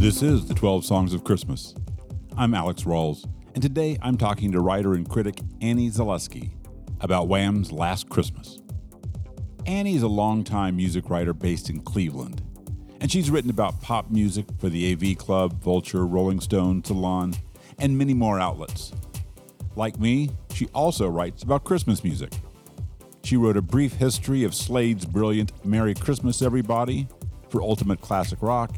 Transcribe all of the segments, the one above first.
This is the 12 Songs of Christmas. I'm Alex Rawls, and today I'm talking to writer and critic Annie Zaleski about Wham's Last Christmas. Annie is a longtime music writer based in Cleveland, and she's written about pop music for the AV Club, Vulture, Rolling Stone, Salon, and many more outlets. Like me, she also writes about Christmas music. She wrote a brief history of Slade's brilliant Merry Christmas Everybody for Ultimate Classic Rock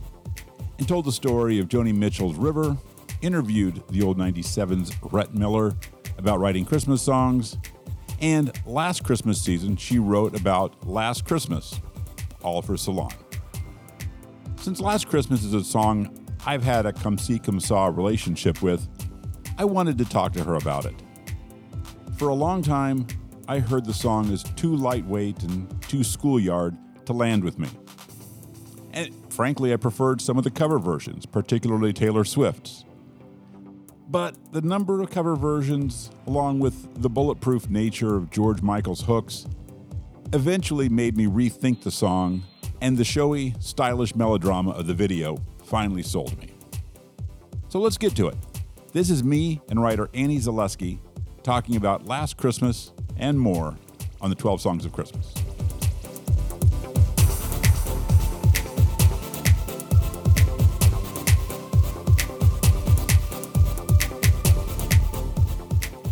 and told the story of Joni Mitchell's River, interviewed the old 97's Rhett Miller about writing Christmas songs, and last Christmas season she wrote about Last Christmas, all for Salon. Since Last Christmas is a song I've had a come see come saw relationship with, I wanted to talk to her about it. For a long time, I heard the song as too lightweight and too schoolyard to land with me. Frankly, I preferred some of the cover versions, particularly Taylor Swift's. But the number of cover versions, along with the bulletproof nature of George Michael's hooks, eventually made me rethink the song, and the showy, stylish melodrama of the video finally sold me. So let's get to it. This is me and writer Annie Zaleski talking about Last Christmas and more on the 12 Songs of Christmas.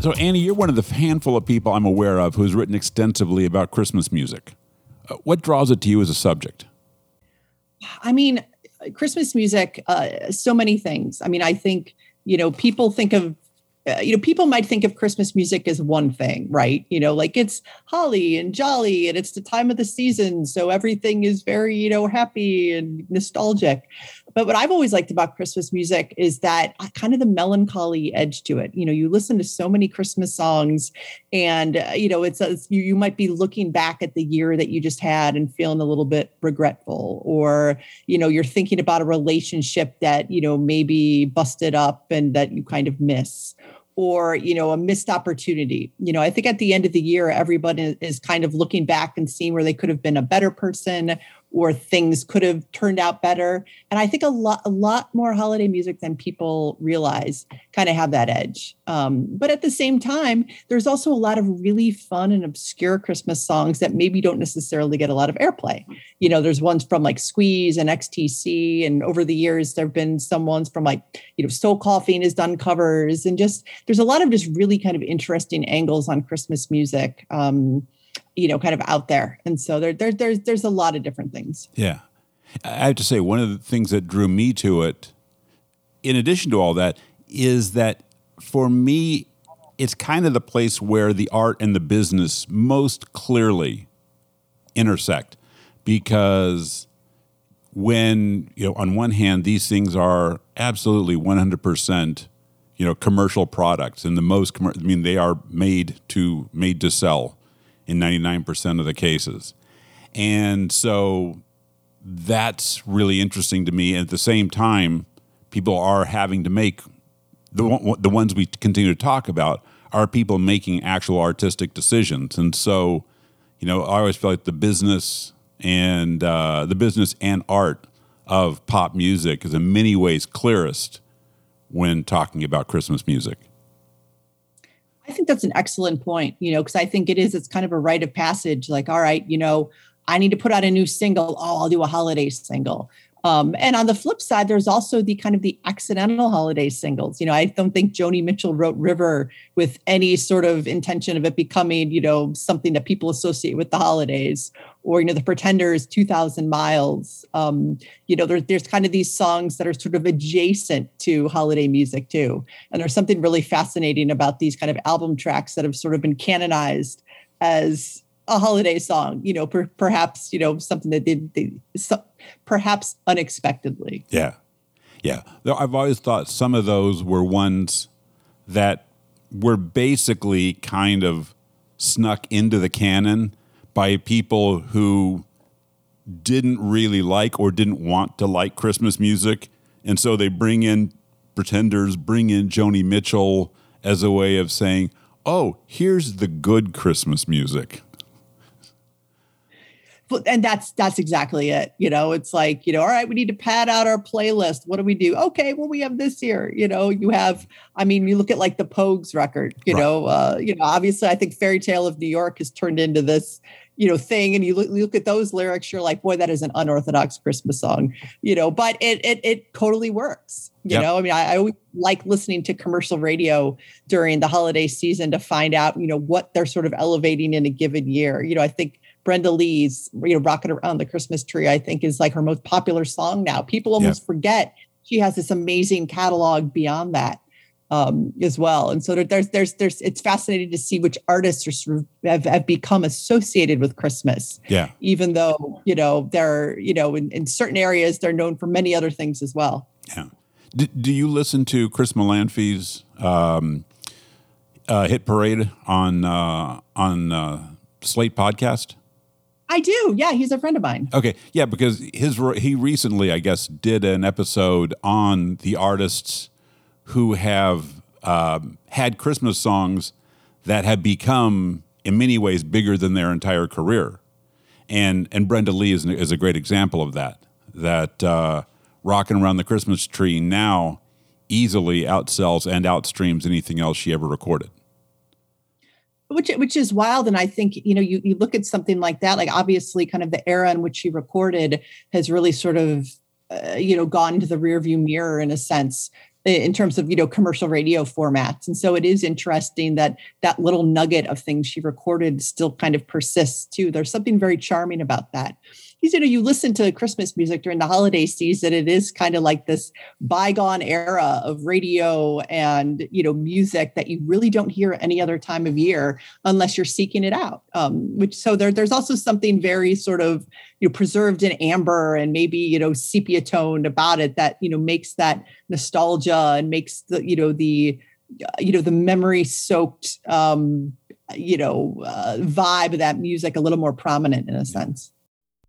So, Annie, you're one of the handful of people I'm aware of who's written extensively about Christmas music. Uh, what draws it to you as a subject? I mean, Christmas music, uh, so many things. I mean, I think, you know, people think of uh, you know, people might think of Christmas music as one thing, right? You know, like it's holly and jolly and it's the time of the season. So everything is very, you know, happy and nostalgic. But what I've always liked about Christmas music is that uh, kind of the melancholy edge to it. You know, you listen to so many Christmas songs, and uh, you know, it's, it's you, you might be looking back at the year that you just had and feeling a little bit regretful, or you know, you're thinking about a relationship that you know maybe busted up and that you kind of miss or you know a missed opportunity you know i think at the end of the year everybody is kind of looking back and seeing where they could have been a better person or things could have turned out better. And I think a lot, a lot more holiday music than people realize kind of have that edge. Um, but at the same time, there's also a lot of really fun and obscure Christmas songs that maybe don't necessarily get a lot of airplay. You know, there's ones from like Squeeze and XTC, and over the years there have been some ones from like you know Soul Coughing has done covers, and just there's a lot of just really kind of interesting angles on Christmas music. Um, you know, kind of out there. And so there, there there's there's a lot of different things. Yeah. I have to say, one of the things that drew me to it, in addition to all that, is that for me, it's kind of the place where the art and the business most clearly intersect because when you know on one hand these things are absolutely 100% you know commercial products and the most commercial i mean they are made to made to sell in 99% of the cases. And so that's really interesting to me. And at the same time, people are having to make the, the ones we continue to talk about are people making actual artistic decisions. And so, you know, I always feel like the business and uh, the business and art of pop music is in many ways clearest when talking about Christmas music. I think that's an excellent point, you know, because I think it is, it's kind of a rite of passage. Like, all right, you know, I need to put out a new single. Oh, I'll do a holiday single. Um, and on the flip side, there's also the kind of the accidental holiday singles. You know, I don't think Joni Mitchell wrote River with any sort of intention of it becoming, you know, something that people associate with the holidays. Or, you know, the Pretenders, 2000 Miles. Um, you know, there, there's kind of these songs that are sort of adjacent to holiday music too. And there's something really fascinating about these kind of album tracks that have sort of been canonized as a holiday song, you know, per, perhaps, you know, something that did, they, so, perhaps unexpectedly. Yeah. Yeah. I've always thought some of those were ones that were basically kind of snuck into the canon by people who didn't really like or didn't want to like Christmas music. And so they bring in pretenders, bring in Joni Mitchell as a way of saying, oh, here's the good Christmas music. And that's that's exactly it. You know it's like you know all right we need to pad out our playlist. What do we do? Okay well we have this here. You know you have i mean you look at like the pogues record you right. know uh you know obviously i think fairy tale of new york has turned into this you know thing and you look, you look at those lyrics you're like boy that is an unorthodox christmas song you know but it it, it totally works you yep. know i mean I, I always like listening to commercial radio during the holiday season to find out you know what they're sort of elevating in a given year you know i think Brenda Lee's, you know, Rocking Around the Christmas Tree, I think is like her most popular song now. People almost forget she has this amazing catalog beyond that um, as well. And so there's, there's, there's, it's fascinating to see which artists are sort of have, have become associated with Christmas. Yeah. Even though, you know, they're, you know, in, in certain areas, they're known for many other things as well. Yeah. Do, do you listen to Chris Molanphy's um, uh, hit parade on, uh, on uh, Slate podcast? I do. Yeah, he's a friend of mine. Okay, yeah, because his he recently, I guess, did an episode on the artists who have um, had Christmas songs that have become, in many ways, bigger than their entire career, and and Brenda Lee is is a great example of that. That uh, rocking around the Christmas tree now easily outsells and outstreams anything else she ever recorded which which is wild and i think you know you, you look at something like that like obviously kind of the era in which she recorded has really sort of uh, you know gone to the rearview mirror in a sense in terms of you know commercial radio formats. And so it is interesting that that little nugget of things she recorded still kind of persists too. There's something very charming about that because you know you listen to Christmas music during the holiday season, it is kind of like this bygone era of radio and you know music that you really don't hear any other time of year unless you're seeking it out. Um, which so there, there's also something very sort of you know preserved in amber and maybe you know sepia toned about it that you know makes that nostalgia and makes the you know the you know the memory soaked um you know uh, vibe of that music a little more prominent in a sense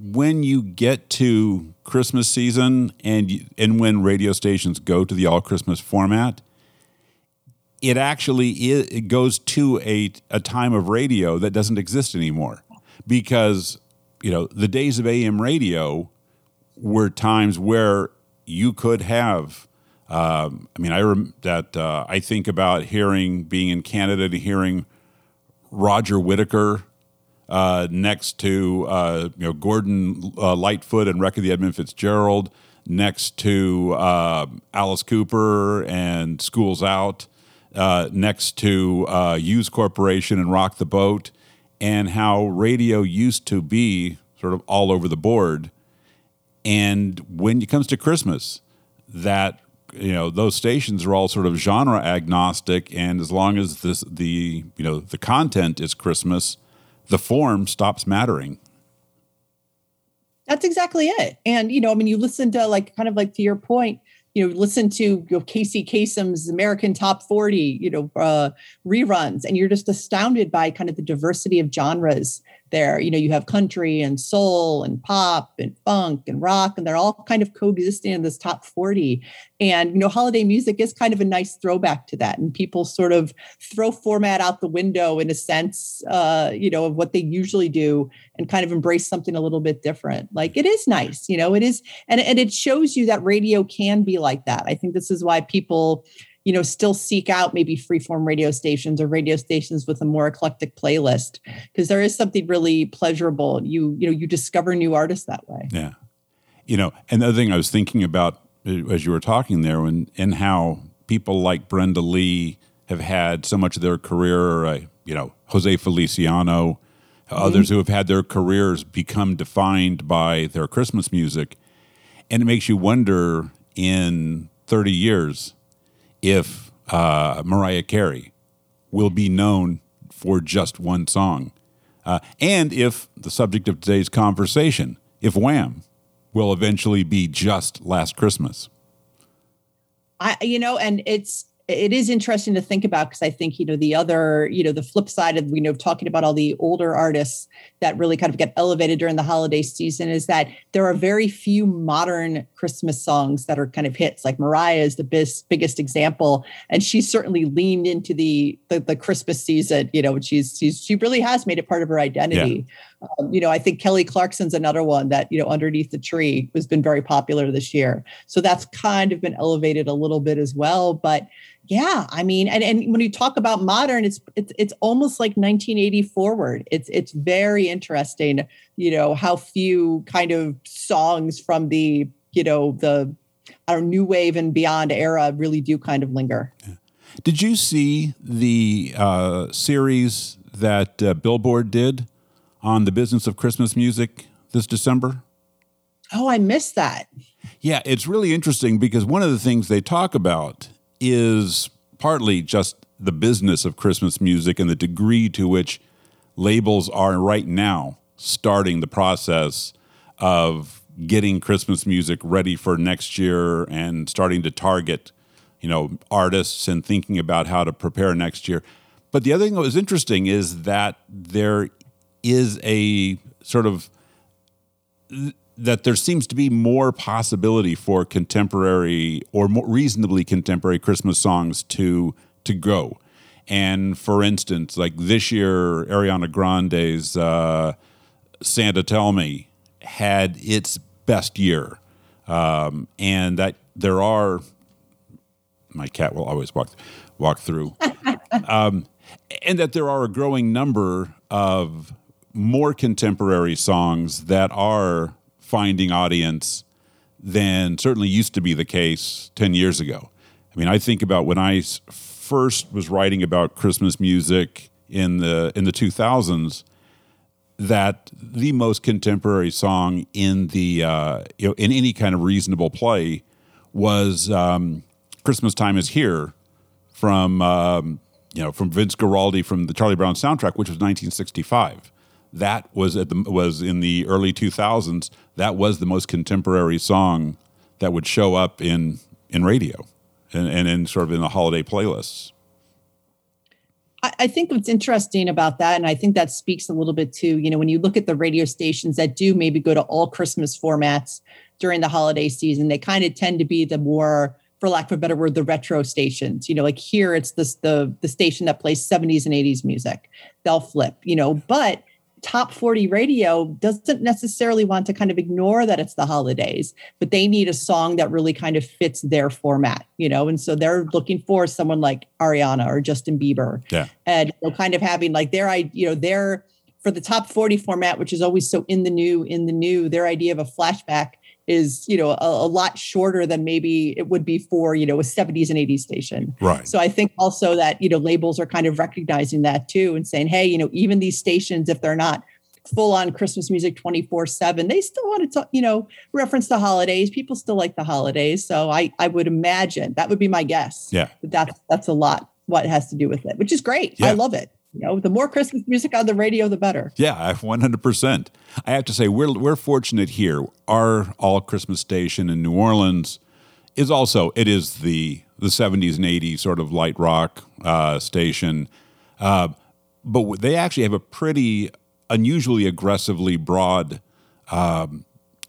when you get to Christmas season and and when radio stations go to the all Christmas format, it actually is, it goes to a a time of radio that doesn't exist anymore because you know the days of AM radio were times where you could have. Um, I mean, I rem- that uh, I think about hearing being in Canada and hearing Roger Whittaker uh, next to uh, you know Gordon uh, Lightfoot and of the Edmund Fitzgerald, next to uh, Alice Cooper and Schools Out, uh, next to uh, Corporation and Rock the Boat, and how radio used to be sort of all over the board. And when it comes to Christmas, that you know those stations are all sort of genre agnostic, and as long as this the you know the content is Christmas the form stops mattering. That's exactly it. And, you know, I mean, you listen to like kind of like to your point, you know, listen to you know, Casey Kasem's American Top 40, you know, uh, reruns, and you're just astounded by kind of the diversity of genres there. You know, you have country and soul and pop and funk and rock, and they're all kind of coexisting in this top 40. And, you know, holiday music is kind of a nice throwback to that. And people sort of throw format out the window in a sense, uh, you know, of what they usually do and kind of embrace something a little bit different. Like it is nice, you know, it is. And, and it shows you that radio can be like that. I think this is why people, you know still seek out maybe freeform radio stations or radio stations with a more eclectic playlist because there is something really pleasurable. You you know you discover new artists that way. Yeah. You know and another thing i was thinking about uh, as you were talking there and and how people like brenda lee have had so much of their career uh, you know jose feliciano mm-hmm. others who have had their careers become defined by their christmas music. And it makes you wonder in 30 years if uh, Mariah Carey will be known for just one song. Uh, and if the subject of today's conversation, if Wham will eventually be just Last Christmas. I, you know, and it's it is interesting to think about because I think you know the other you know the flip side of you know talking about all the older artists that really kind of get elevated during the holiday season is that there are very few modern Christmas songs that are kind of hits. Like Mariah is the biggest biggest example, and she's certainly leaned into the the, the Christmas season. You know, she's she's she really has made it part of her identity. Yeah. Um, you know, I think Kelly Clarkson's another one that you know underneath the tree has been very popular this year. So that's kind of been elevated a little bit as well, but yeah, I mean, and, and when you talk about modern, it's it's it's almost like 1980 forward. It's it's very interesting, you know, how few kind of songs from the you know the our new wave and beyond era really do kind of linger. Yeah. Did you see the uh, series that uh, Billboard did on the business of Christmas music this December? Oh, I missed that. Yeah, it's really interesting because one of the things they talk about is partly just the business of Christmas music and the degree to which labels are right now starting the process of getting Christmas music ready for next year and starting to target, you know, artists and thinking about how to prepare next year. But the other thing that was interesting is that there is a sort of that there seems to be more possibility for contemporary or more reasonably contemporary Christmas songs to to go. And for instance, like this year, Ariana Grande's uh, "Santa Tell Me" had its best year, um, and that there are. My cat will always walk walk through, um, and that there are a growing number of more contemporary songs that are finding audience than certainly used to be the case 10 years ago. I mean, I think about when I first was writing about Christmas music in the in the 2000s that the most contemporary song in the uh, you know in any kind of reasonable play was um, "Christmas Time Is Here" from um, you know from Vince Guaraldi from the Charlie Brown soundtrack, which was 1965 that was at the was in the early 2000s that was the most contemporary song that would show up in in radio and, and in sort of in the holiday playlists I think what's interesting about that, and I think that speaks a little bit to, you know, when you look at the radio stations that do maybe go to all Christmas formats during the holiday season, they kind of tend to be the more, for lack of a better word, the retro stations. You know, like here it's this the the station that plays 70s and 80s music. They'll flip, you know, but top 40 radio doesn't necessarily want to kind of ignore that it's the holidays, but they need a song that really kind of fits their format, you know? And so they're looking for someone like Ariana or Justin Bieber. Yeah. And know, kind of having like their, you know, their, for the top 40 format, which is always so in the new, in the new, their idea of a flashback is you know a, a, lot shorter than maybe it would be for you know a 70s and 80s station. Right. So i think also that you know labels are kind of recognizing that too and saying hey you know even these stations if they're not full on christmas music 24 7 they still want to talk, you know reference the holidays. People still like the holidays. So i i would imagine that would be my guess. Yeah. That's that's a lot what has to do with it which is great. Yeah. i love it you know, the more Christmas music on the radio, the better. Yeah, 100%. I have to say, we're, we're fortunate here. Our all Christmas station in New Orleans is also, it is the, the 70s and 80s sort of light rock uh, station. Uh, but they actually have a pretty unusually aggressively broad um,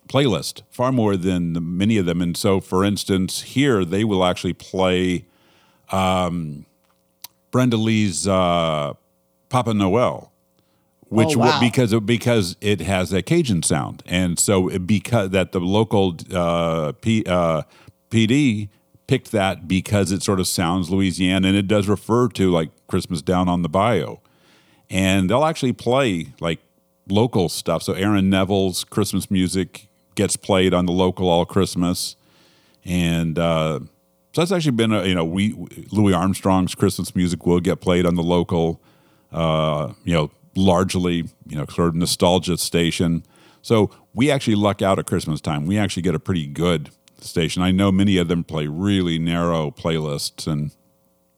playlist, far more than the, many of them. And so, for instance, here they will actually play um, Brenda Lee's uh, Papa Noel, which oh, wow. because because it has a Cajun sound, and so because that the local uh, P, uh, PD picked that because it sort of sounds Louisiana and it does refer to like Christmas down on the bayou, and they'll actually play like local stuff. So Aaron Neville's Christmas music gets played on the local all Christmas, and uh, so that's actually been a, you know we Louis Armstrong's Christmas music will get played on the local uh, you know, largely, you know, sort of nostalgia station. So we actually luck out at Christmas time. We actually get a pretty good station. I know many of them play really narrow playlists and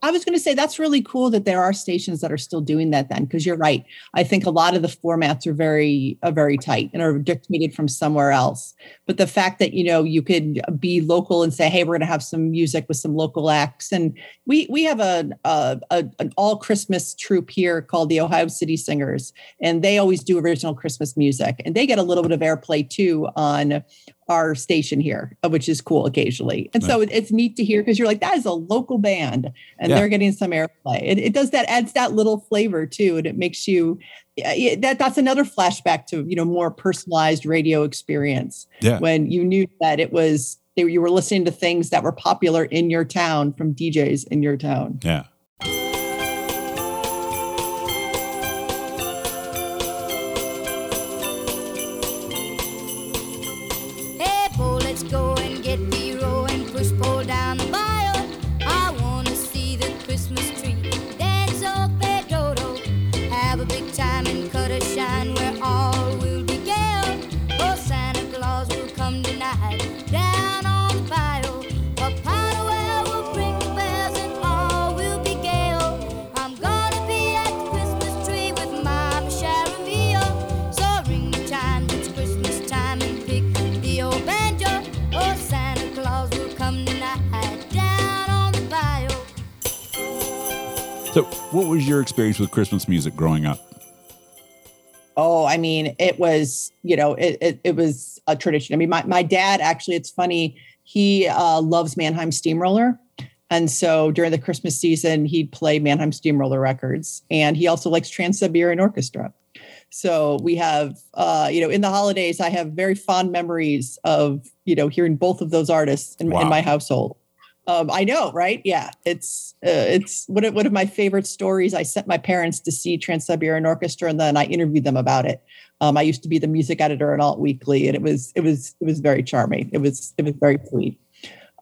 I was going to say that's really cool that there are stations that are still doing that then because you're right. I think a lot of the formats are very uh, very tight and are dictated from somewhere else. But the fact that you know you could be local and say, "Hey, we're going to have some music with some local acts," and we we have a, a, a an all Christmas troupe here called the Ohio City Singers, and they always do original Christmas music, and they get a little bit of airplay too on our station here, uh, which is cool occasionally. And so it's neat to hear because you're like, that is a local band and yeah. they're getting some airplay. It, it, does that, adds that little flavor too. And it makes you, that that's another flashback to, you know, more personalized radio experience yeah. when you knew that it was, they, you were listening to things that were popular in your town from DJs in your town. Yeah. What was your experience with Christmas music growing up? Oh, I mean, it was, you know, it, it, it was a tradition. I mean, my, my dad actually, it's funny, he uh, loves Mannheim Steamroller. And so during the Christmas season, he'd play Mannheim Steamroller records. And he also likes Trans Siberian Orchestra. So we have, uh, you know, in the holidays, I have very fond memories of, you know, hearing both of those artists in, wow. in my household. Um, I know, right? Yeah, it's uh, it's one of, one of my favorite stories. I sent my parents to see Trans Siberian Orchestra, and then I interviewed them about it. Um, I used to be the music editor at Alt Weekly, and it was it was it was very charming. It was it was very sweet.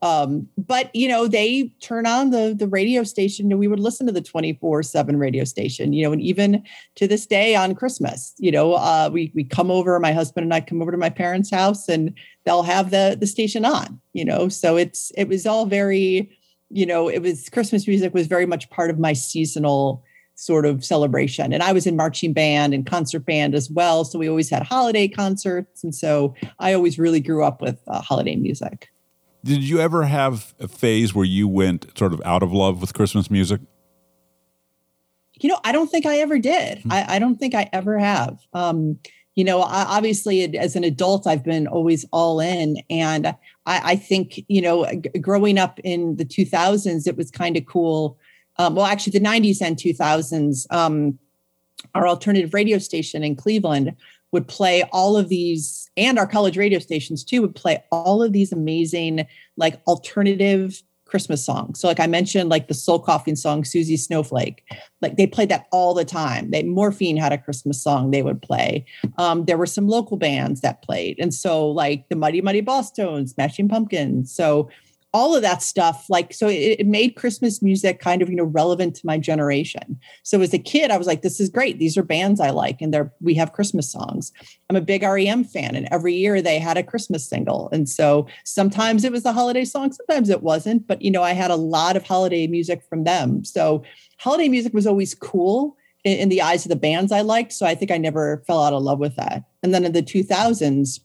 Um, but you know, they turn on the the radio station, and we would listen to the twenty four seven radio station. You know, and even to this day on Christmas, you know, uh, we we come over. My husband and I come over to my parents' house, and they'll have the the station on. You know, so it's it was all very, you know, it was Christmas music was very much part of my seasonal sort of celebration. And I was in marching band and concert band as well. So we always had holiday concerts. And so I always really grew up with uh, holiday music. Did you ever have a phase where you went sort of out of love with Christmas music? You know, I don't think I ever did. Mm-hmm. I, I, don't think I ever have. Um, you know, I, obviously, as an adult, I've been always all in. And I, I think, you know, g- growing up in the 2000s, it was kind of cool. Um, well, actually, the 90s and 2000s, um, our alternative radio station in Cleveland would play all of these and our college radio stations too would play all of these amazing like alternative Christmas songs. So, like I mentioned, like the soul coughing song, Susie Snowflake, like they played that all the time. They Morphine had a Christmas song they would play. Um, there were some local bands that played. And so, like the Mighty Mighty Bosstones, Smashing Pumpkins. So, all of that stuff like so it, it, made christmas music kind of you know relevant to my generation. So as a kid i was like this is great. These are bands i like and they're we have christmas songs. I'm a big rem fan and every year they had a christmas single. And so sometimes it was a holiday song sometimes it wasn't but you know i had a lot of holiday music from them. So holiday music was always cool in, in the eyes of the bands i liked. So i think i never fell out of love with that. And then in the 2000s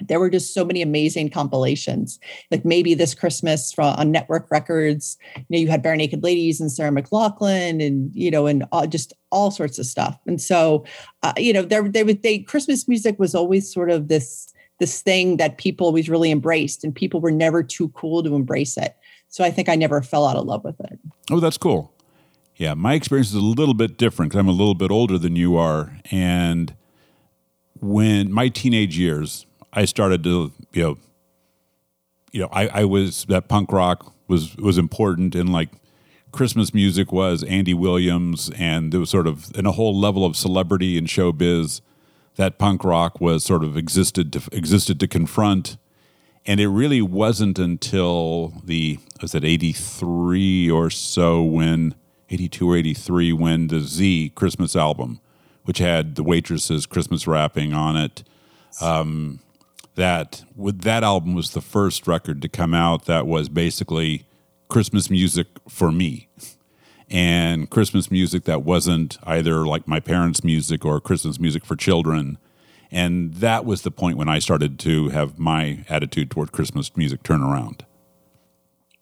there were just so many amazing compilations. Like maybe this christmas from on Nettwerk records you know you had Barenaked Ladies and sarah mclachlan and you know and uh, just all sorts of stuff. And so uh, you know there they would they christmas music was always sort of this this thing that people always really embraced and people were never too cool to embrace it. So i think i never fell out of love with it. Oh that's cool. Yeah my experience is a little bit different because i'm a little bit older than you are. And when my teenage years I started to you know you know I, I was that punk rock was was important and like Christmas music was Andy Williams and there was sort of in a whole level of celebrity and showbiz that punk rock was sort of existed to existed to confront. And it really wasn't until the was it 83 or so when 82 or 83 when the Z Christmas album which had the waitresses Christmas wrapping on it um, that with that album was the first record to come out that was basically Christmas music for me and Christmas music that wasn't either like my parents' music or Christmas music for children. And that was the point when I started to have my attitude toward Christmas music turn around.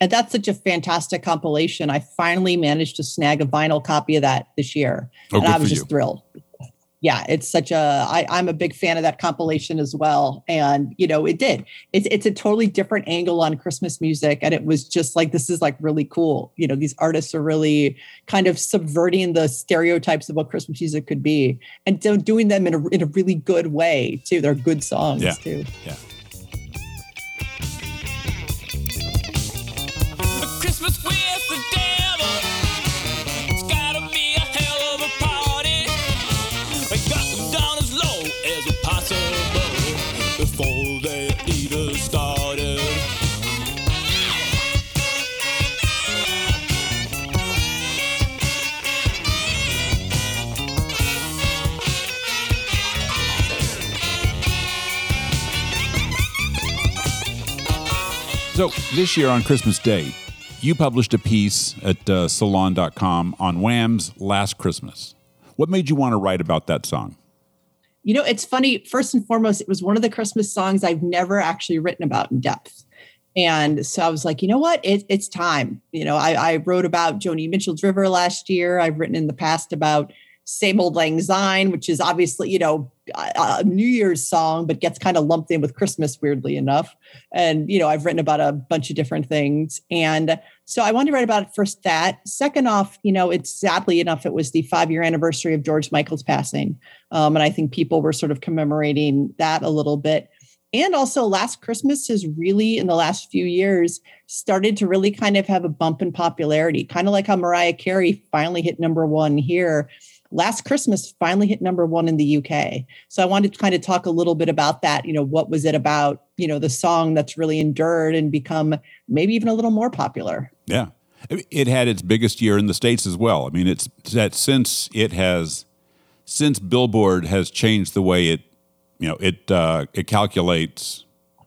And that's such a fantastic compilation. I finally managed to snag a vinyl copy of that this year. Oh, and I was just you. thrilled yeah, it's such a. I, I'm a big fan of that compilation as well. And you know, it did. It's it's a totally different angle on Christmas music, and it was just like this is like really cool. You know, these artists are really kind of subverting the stereotypes of what Christmas music could be, and doing them in a in a really good way too. They're good songs yeah. too. Yeah. So, this year on Christmas Day, you published a piece at uh, salon.com on Wham's Last Christmas. What made you want to write about that song? You know, it's funny. First and foremost, it was one of the Christmas songs I've never actually written about in depth. And so I was like, you know what? It, it's time. You know, I, I wrote about Joni Mitchell's River last year. I've written in the past about same Old Lang Syne, which is obviously, you know, a New Year's song, but gets kind of lumped in with Christmas, weirdly enough. And, you know, I've written about a bunch of different things. And so I wanted to write about it first that. Second off, you know, it's sadly enough, it was the five year anniversary of George Michael's passing. Um, and I think people were sort of commemorating that a little bit. And also, Last Christmas has really, in the last few years, started to really kind of have a bump in popularity, kind of like how Mariah Carey finally hit number one here Last Christmas finally hit number one in the UK. So I wanted to kind of talk a little bit about that. You know, what was it about, you know, the song that's really endured and become maybe even a little more popular? Yeah. It had its biggest year in the States as well. I mean, it's that since it has, since Billboard has changed the way it, you know, it, uh, it calculates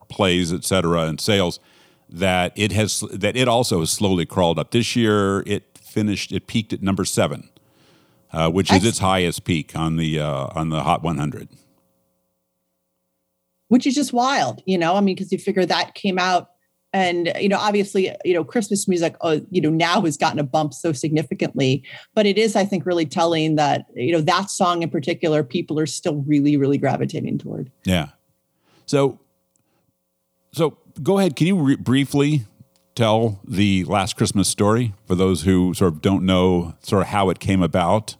plays, et cetera, and sales, that it has, that it also has slowly crawled up. This year, it finished, it peaked at number seven uh, which is its highest peak on the uh, on the Hot 100. Which is just wild, you know. I mean, because you figure that came out, and you know, obviously, you know, Christmas music, uh, you know, now has gotten a bump so significantly. But it is, I think, really telling that you know that song in particular, people are still really, really gravitating toward. Yeah. So, so go ahead. Can you re- briefly tell the last Christmas story for those who sort of don't know sort of how it came about?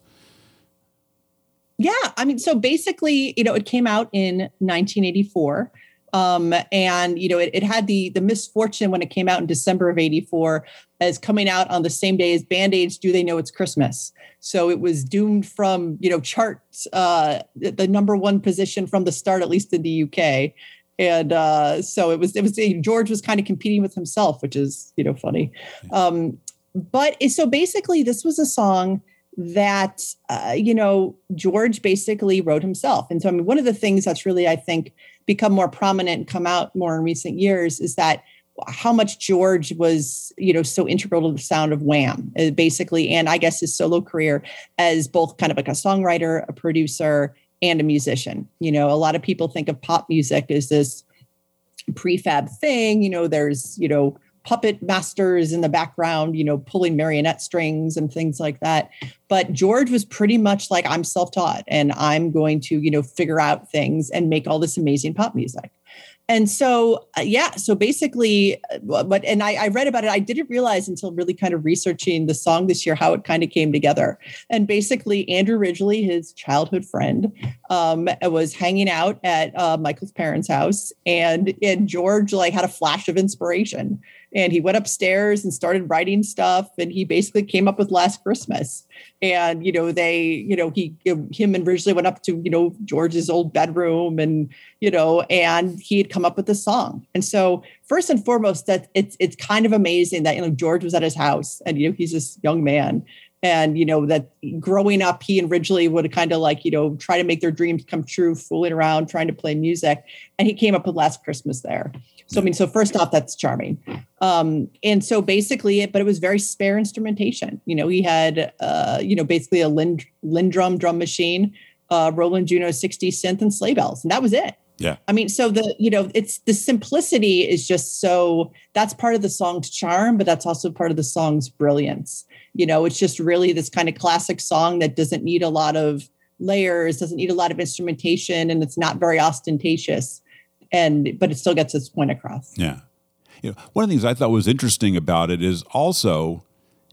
Yeah, I mean, so basically, you know, it came out in 1984. Um, and you know, it, it had the the misfortune when it came out in December of '84 as coming out on the same day as Band Aids Do They Know It's Christmas? So it was doomed from you know charts uh, the number one position from the start, at least in the UK. And uh, so it was it was George was kind of competing with himself, which is you know funny. Um, but so basically, this was a song that uh, you know George basically wrote himself. And so I mean one of the things that's really I think become more prominent and come out more in recent years is that how much George was, you know, so integral to the sound of Wham, uh, basically, and I guess his solo career as both kind of like a songwriter, a producer, and a musician. You know, a lot of people think of pop music as this prefab thing. You know, there's, you know, puppet masters in the background, you know, pulling marionette strings and things like that. But George was pretty much like, I'm self taught and I'm going to, you know, figure out things and make all this amazing pop music. And so uh, yeah so basically uh, but and I, I, read about it. I didn't realize until really kind of researching the song this year how it kind of came together. And basically andrew Ridgeley, his childhood friend um, was hanging out at uh, michael's parents house and and george like had a flash of inspiration and he went upstairs and started writing stuff and he basically came up with last christmas. And you know they you know he him and Ridgeley went up to you know George's old bedroom and you know and he had come up with the song. And so first and foremost that it's it's kind of amazing that you know George was at his house and you know he's this young man. And you know that growing up he and Ridgeley would kind of like you know try to make their dreams come true fooling around trying to play music. And he came up with last christmas there So I mean, so first off, that's charming. Um, and so basically, it but it was very spare instrumentation. You know, he had uh, you know basically a Linn LinnDrum drum machine, uh, Roland Juno 60 synth, and sleigh bells, and that was it. Yeah. I mean, so the, you know, it's the simplicity is just so that's part of the song's charm, but that's also part of the song's brilliance. You know, it's just really this kind of classic song that doesn't need a lot of layers, doesn't need a lot of instrumentation, and it's not very ostentatious. And but it still gets its point across. Yeah. You know, one of the things I thought was interesting about it is also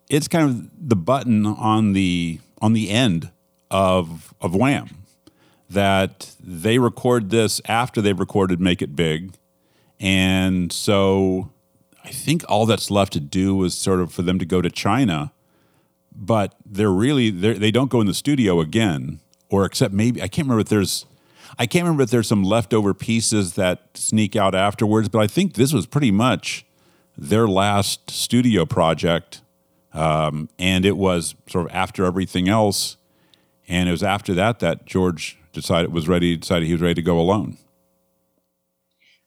it's kind of the button on the on the end of of Wham that they record this after they've recorded Make It Big. And so I think all that's left to do is sort of for them to go to China, but they're really they're, they don't go in the studio again, or except maybe I can't remember if there's I can't remember if there's some leftover pieces that sneak out afterwards, but I think this was pretty much their last studio project, um, and it was sort of after everything else, and it was after that that George decided was ready decided he was ready to go alone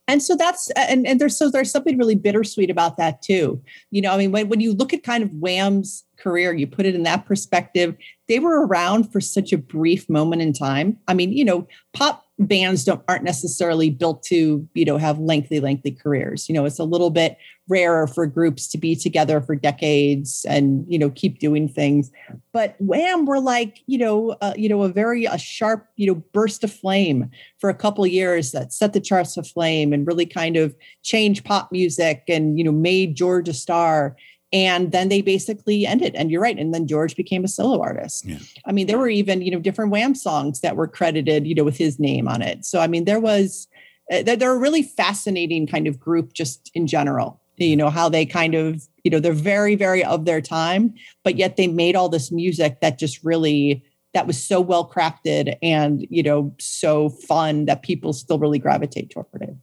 and so that's and, and there's so there's something really bittersweet about that too. You know i mean when, when you look at kind of wham's career you put it in that perspective they were around for such a brief moment in time. I mean you know pop bands don't aren't necessarily built to you know have lengthy lengthy careers. You know it's a little bit rarer for groups to be together for decades and you know keep doing things. But wham were like you know uh, you know a very a sharp you know burst of flame for a couple years that set the charts aflame and really kind of changed pop music and you know made george a star and then they basically ended. And you're right. And then george became a solo artist. Yeah. i mean there were even you know different wham songs that were credited you know with his name on it. So i mean there was uh, they're a really fascinating kind of group just in general you know how they kind of you know they're very very of their time but yet they made all this music that just really that was so well crafted and you know so fun that people still really gravitate toward it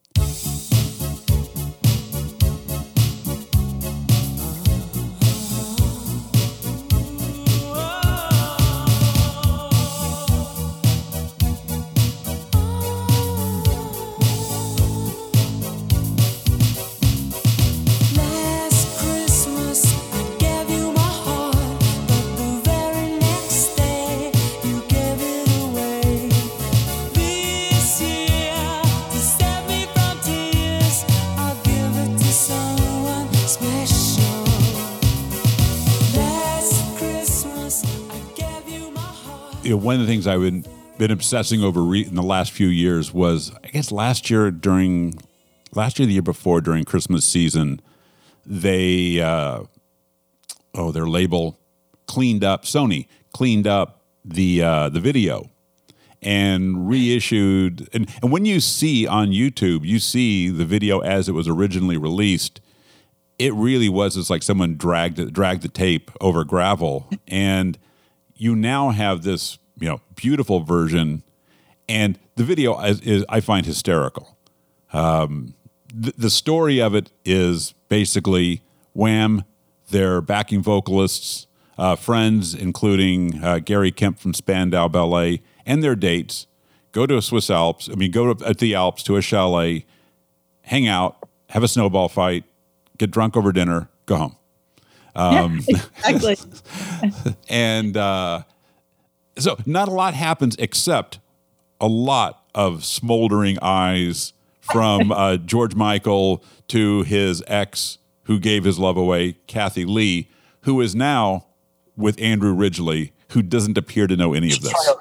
one of the things I've been, been obsessing over re- in the last few years was, I guess last year during, last year, the year before during Christmas season, they, uh, oh, their label cleaned up, Sony cleaned up the, uh, the video and reissued. And, and when you see on YouTube, you see the video as it was originally released. It really was just like someone dragged dragged the tape over gravel, and you now have this you know beautiful version, and the video is, is I find hysterical. Um, th- the story of it is basically Wham, their backing vocalists, uh, friends, including uh, Gary Kemp from Spandau Ballet, and their dates, go to a Swiss Alps. I mean, go to at the Alps to a chalet, hang out, have a snowball fight, get drunk over dinner, go home. Um, yeah, exactly. and uh, so not a lot happens except a lot of smoldering eyes from uh, George Michael to his ex who gave his love away, Kathy Lee, who is now with Andrew Ridgeley, who doesn't appear to know any of this.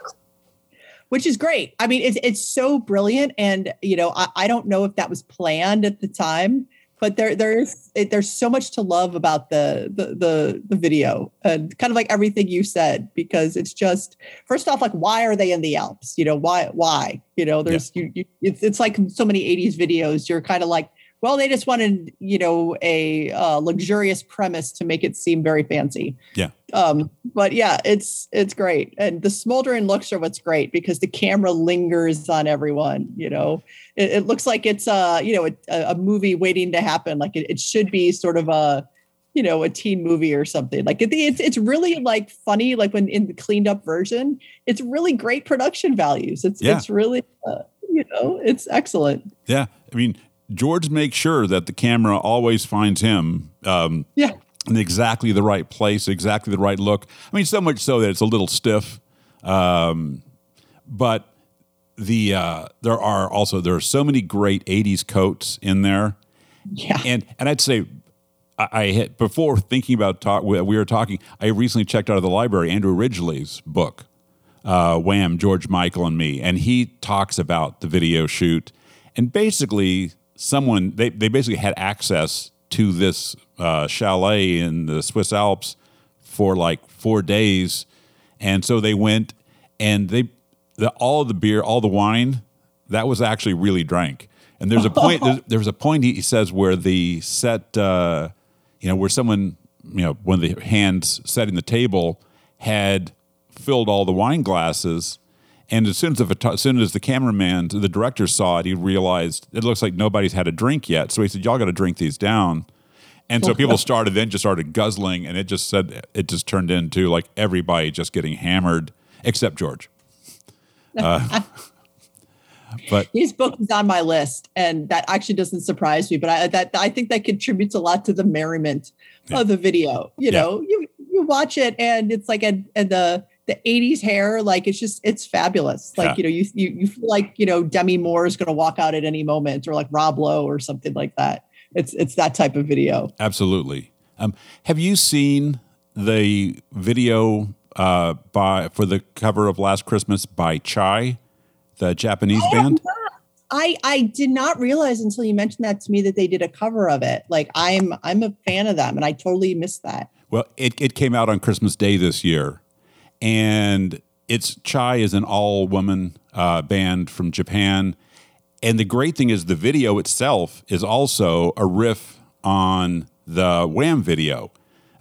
Which is great. I mean, it's it's so brilliant, and you know, I, I don't know if that was planned at the time, but there there's it, there's so much to love about the, the the the video and kind of like everything you said because it's just first off like why are they in the Alps? You know why why? You know there's yeah. you, you it's, it's like so many 80s videos you're kind of like well they just wanted you know a uh, luxurious premise to make it seem very fancy. Yeah um but yeah it's it's great and the smoldering looks are what's great because the camera lingers on everyone you know it, it looks like it's a you know a, a movie waiting to happen like it, it, should be sort of a you know a teen movie or something like it, it's it's really like funny like when in the cleaned up version it's really great production values it's yeah. it's really uh, you know it's excellent yeah i mean George makes sure that the camera always finds him. Um, yeah. In exactly the right place, exactly the right look. I mean, so much so that it's a little stiff. Um, but the uh, there are also there are so many great '80s coats in there. Yeah. And and I'd say I, I had, before thinking about talk we were talking. I recently checked out of the library Andrew Ridgeley's book, uh, Wham, George Michael and Me, and he talks about the video shoot. And basically, someone they they basically had access to this uh, chalet in the Swiss Alps for like four days, and so they went and they the, all the beer, all the wine, that was actually really drank. And there's a point. there's, there's a point he says where the set, uh, you know, where someone, you know, one of the hands setting the table had filled all the wine glasses, and as soon as the as soon as the cameraman, the director saw it, he realized it looks like nobody's had a drink yet. So he said, "Y'all got to drink these down." And so people started then just started guzzling, and it just said it just turned into like everybody just getting hammered except George. Uh, but his book is on my list, and that actually doesn't surprise me. But I that I think that contributes a lot to the merriment yeah. of the video. You yeah. know, you you watch it, and it's like and and the the 80s hair like it's just it's fabulous like yeah. you know you, you you feel like you know demi moore is going to walk out at any moment or like rob lowe or something like that it's it's that type of video absolutely um, have you seen the video uh, by for the cover of Last Christmas by Chai, the Japanese I band. I I did not realize until you mentioned that to me that they did a cover of it. Like I'm I'm a fan of them, and I totally missed that. Well, it it came out on Christmas Day this year, and it's Chai is an all woman uh, band from Japan, and the great thing is the video itself is also a riff on the Wham video.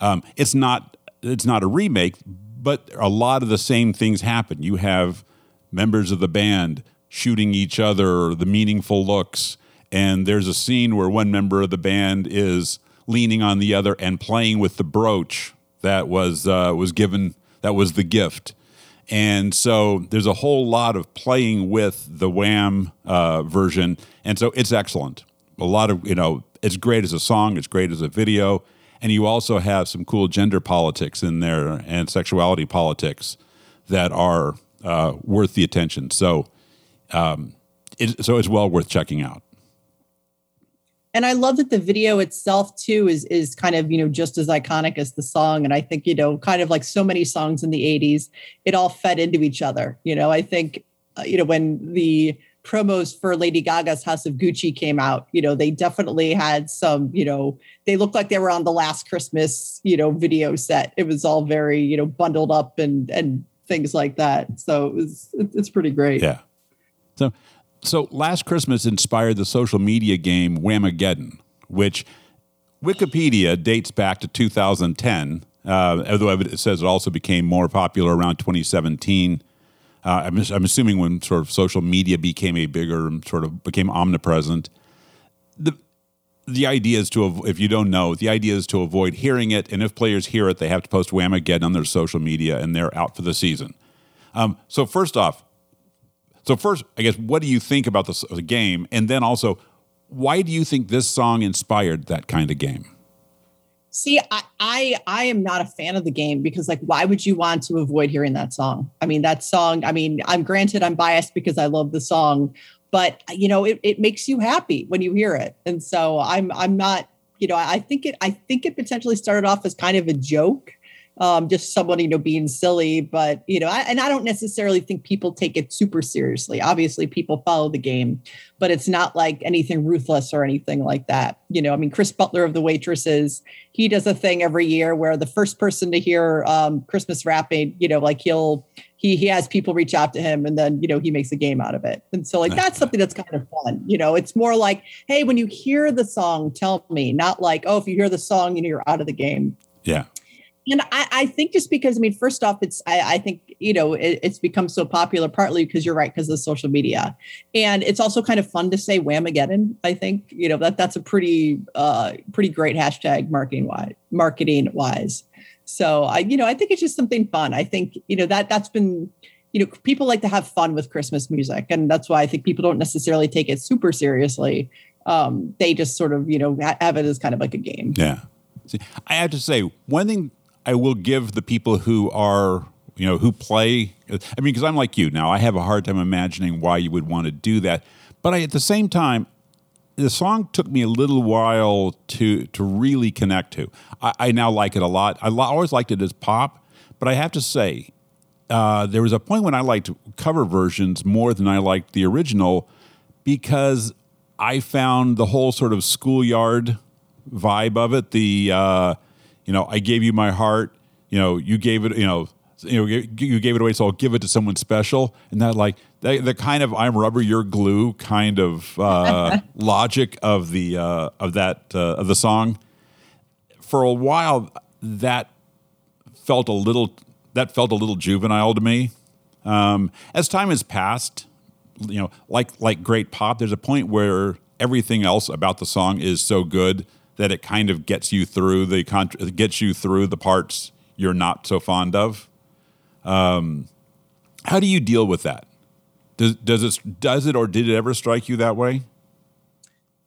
Um, it's not it's not a remake, but a lot of the same things happen. You have members of the band shooting each other, the meaningful looks, and there's a scene where one member of the band is leaning on the other and playing with the brooch that was uh, was given that was the gift. And so there's a whole lot of playing with the Wham uh, version, and so it's excellent. A lot of you know, it's great as a song, it's great as a video and you also have some cool gender politics in there and sexuality politics that are uh, worth the attention. So, um, it, so it's well worth checking out. And I love that the video itself too is is kind of you know just as iconic as the song. And I think you know kind of like so many songs in the '80s, it all fed into each other. You know, I think uh, you know when the promos for Lady Gaga's House of Gucci came out, you know, they definitely had some, you know, they looked like they were on the last Christmas, you know, video set. It was all very, you know, bundled up and and things like that. So it was it's pretty great. Yeah. So so last Christmas inspired the social media game Whamageddon, which Wikipedia dates back to 2010. Uh, although it says it also became more popular around 2017 uh, I'm, I'm, assuming when sort of social media became a bigger, sort of became omnipresent. The the idea is to, if you don't know, the idea is to avoid hearing it, and if players hear it, they have to post Whamageddon on their social media, and they're out for the season. Um, so first off, so first, I guess, what do you think about the, game, and then also, why do you think this song inspired that kind of game? See, I, I I am not a fan of the game because like why would you want to avoid hearing that song? I mean, that song, I mean, I'm granted I'm biased because I love the song, but you know, it, it makes you happy when you hear it. And so I'm I'm not, you know, I think it I think it potentially started off as kind of a joke um, just someone you know being silly. But you know, I, and I don't necessarily think people take it super seriously. Obviously, people follow the game, but it's not like anything ruthless or anything like that. You know, I mean, Chris Butler of the Waitresses, he does a thing every year where the first person to hear um, Christmas Wrapping, you know, like he'll he he has people reach out to him and then you know he makes a game out of it and so like that's something that's kind of fun you know it's more like hey when you hear the song tell me not like oh if you hear the song you know you're out of the game yeah and I, I, think just because I mean, first off, it's I, I think you know it, it's become so popular partly because you're right because of social media, and it's also kind of fun to say Whamageddon. I think you know that that's a pretty uh, pretty great hashtag marketing wise marketing wise. So I you know I think it's just something fun. I think you know that that's been you know people like to have fun with Christmas music, and that's why I think people don't necessarily take it super seriously um, they just sort of you know have it as kind of like a game. Yeah. See, I have to say one thing I will give the people who are you know who play. I mean, because I'm like you now, I have a hard time imagining why you would want to do that. But I, at the same time, the song took me a little while to to really connect to. I, I now like it a lot. I always liked it as pop, but I have to say, uh, there was a point when I liked cover versions more than I liked the original because I found the whole sort of schoolyard vibe of it. The uh, you know, I gave you my heart. You know, you gave it. You know, you know, you gave it away, so I'll give it to someone special. And that like the, the kind of I'm rubber, you're glue kind of uh, logic of the uh, of that uh, of the song. For a while, that felt a little that felt a little juvenile to me. Um, as time has passed, you know, like like great pop, there's a point where everything else about the song is so good that it kind of gets you through the gets you through the parts you're not so fond of. Um, how do you deal with that? Does does it does it or did it ever strike you that way?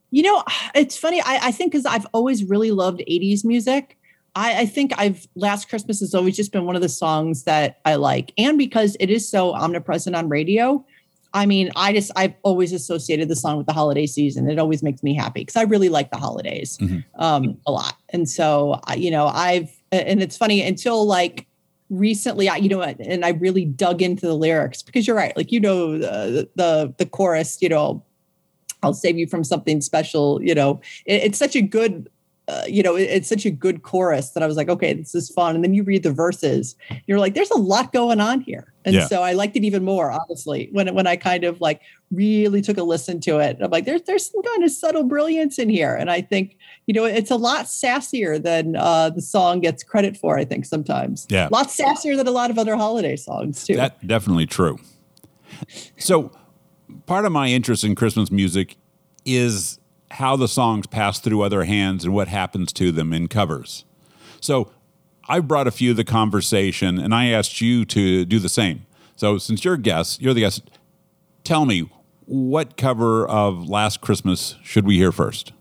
You know, it's funny. I, I think because I've always really loved '80s music. I, I, think I've Last Christmas has always just been one of the songs that I like, and because it is so omnipresent on radio. I mean, I just I've always associated the song with the holiday season. It always makes me happy because I really like the holidays mm-hmm. um, a lot, and so you know I've and it's funny until like recently I, you know and i really dug into the lyrics because you're right like you know the the, the chorus you know i'll save you from something special you know it, it's such a good uh, you know, it, it's such a good chorus that I was like, okay, this is fun. And then you read the verses, you're like, there's a lot going on here. And yeah. so I liked it even more, honestly, when when I kind of like really took a listen to it. I'm like, there's there's some kind of subtle brilliance in here. And I think, you know, it's a lot sassier than uh, the song gets credit for, I think sometimes. Yeah. A lot sassier than a lot of other holiday songs, too. That's definitely true. So part of my interest in Christmas music is how the songs pass through other hands and what happens to them in covers. So I brought a few of the conversation and I asked you to do the same. So since you're guest, you're the guest, tell me what cover of Last Christmas should we hear first?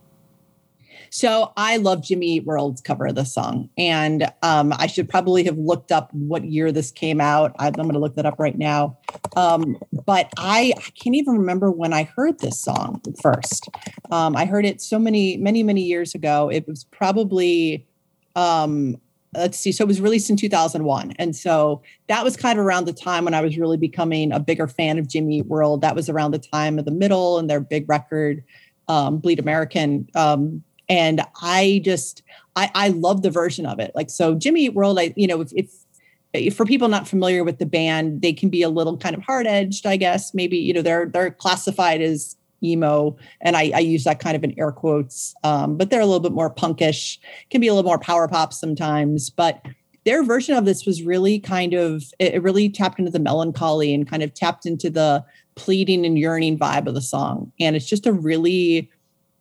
So I love Jimmy Eat World's cover of the song. And um, I should probably have looked up what year this came out. I'm going to look that up right now. Um, but I, I, can't even remember when I heard this song first. Um, I heard it so many, many, many years ago. It was probably, um, let's see, so it was released in 2001. And so that was kind of around the time when I was really becoming a bigger fan of Jimmy Eat World. That was around the time of the middle and their big record, um, Bleed American. Um, and I just I, I love the version of it. Like so, Jimmy Eat World. I you know if, if for people not familiar with the band, they can be a little kind of hard edged, I guess. Maybe you know they're they're classified as emo, and I, I use that kind of in air quotes. Um, but they're a little bit more punkish, can be a little more power pop sometimes. But their version of this was really kind of it really tapped into the melancholy and kind of tapped into the pleading and yearning vibe of the song. And it's just a really